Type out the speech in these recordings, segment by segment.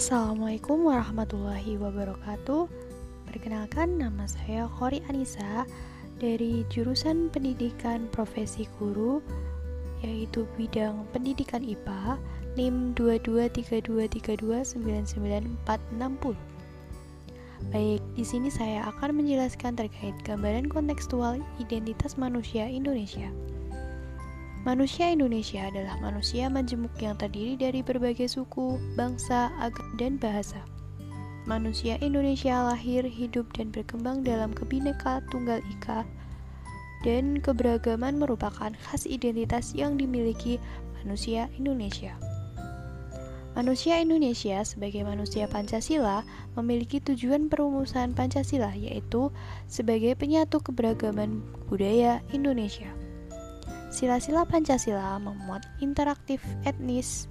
Assalamualaikum warahmatullahi wabarakatuh. Perkenalkan nama saya Khori Anissa dari jurusan Pendidikan Profesi Guru yaitu bidang Pendidikan IPA NIM 22323299460. Baik, di sini saya akan menjelaskan terkait gambaran kontekstual identitas manusia Indonesia. Manusia Indonesia adalah manusia majemuk yang terdiri dari berbagai suku, bangsa, agama, dan bahasa. Manusia Indonesia lahir, hidup, dan berkembang dalam kebineka tunggal ika, dan keberagaman merupakan khas identitas yang dimiliki manusia Indonesia. Manusia Indonesia sebagai manusia Pancasila memiliki tujuan perumusan Pancasila yaitu sebagai penyatu keberagaman budaya Indonesia. Sila-sila Pancasila memuat interaktif etnis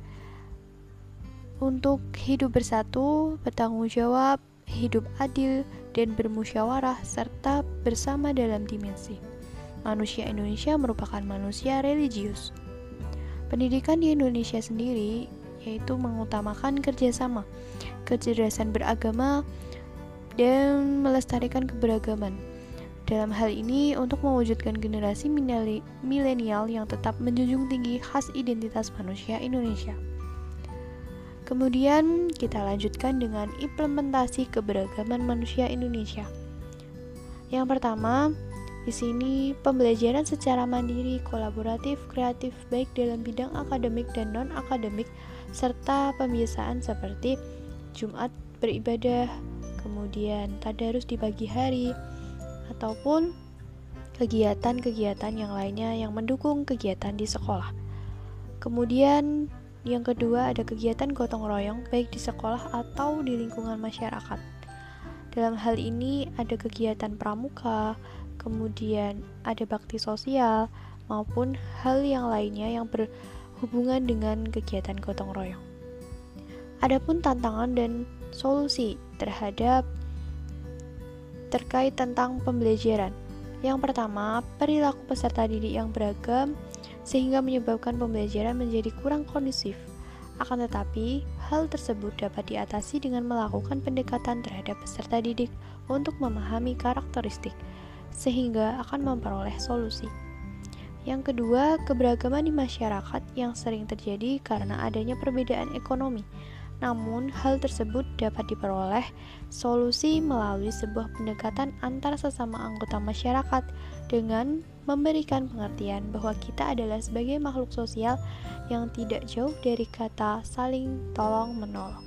untuk hidup bersatu, bertanggung jawab, hidup adil, dan bermusyawarah serta bersama dalam dimensi. Manusia Indonesia merupakan manusia religius. Pendidikan di Indonesia sendiri yaitu mengutamakan kerjasama, kecerdasan beragama, dan melestarikan keberagaman dalam hal ini, untuk mewujudkan generasi milenial yang tetap menjunjung tinggi khas identitas manusia Indonesia. Kemudian, kita lanjutkan dengan implementasi keberagaman manusia Indonesia. Yang pertama, di sini pembelajaran secara mandiri, kolaboratif, kreatif, baik dalam bidang akademik dan non-akademik, serta pembiasaan seperti Jumat beribadah, kemudian tadarus di pagi hari, ataupun kegiatan-kegiatan yang lainnya yang mendukung kegiatan di sekolah. Kemudian yang kedua ada kegiatan gotong royong baik di sekolah atau di lingkungan masyarakat. Dalam hal ini ada kegiatan pramuka, kemudian ada bakti sosial maupun hal yang lainnya yang berhubungan dengan kegiatan gotong royong. Adapun tantangan dan solusi terhadap terkait tentang pembelajaran. Yang pertama, perilaku peserta didik yang beragam sehingga menyebabkan pembelajaran menjadi kurang kondusif. Akan tetapi, hal tersebut dapat diatasi dengan melakukan pendekatan terhadap peserta didik untuk memahami karakteristik, sehingga akan memperoleh solusi. Yang kedua, keberagaman di masyarakat yang sering terjadi karena adanya perbedaan ekonomi namun, hal tersebut dapat diperoleh solusi melalui sebuah pendekatan antar sesama anggota masyarakat dengan memberikan pengertian bahwa kita adalah sebagai makhluk sosial yang tidak jauh dari kata saling tolong-menolong.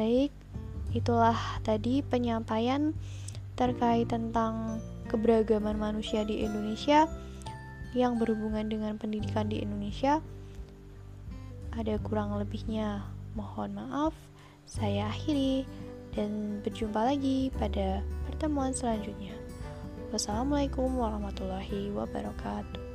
Baik, itulah tadi penyampaian terkait tentang keberagaman manusia di Indonesia yang berhubungan dengan pendidikan di Indonesia. Ada kurang lebihnya Mohon maaf, saya akhiri dan berjumpa lagi pada pertemuan selanjutnya. Wassalamualaikum warahmatullahi wabarakatuh.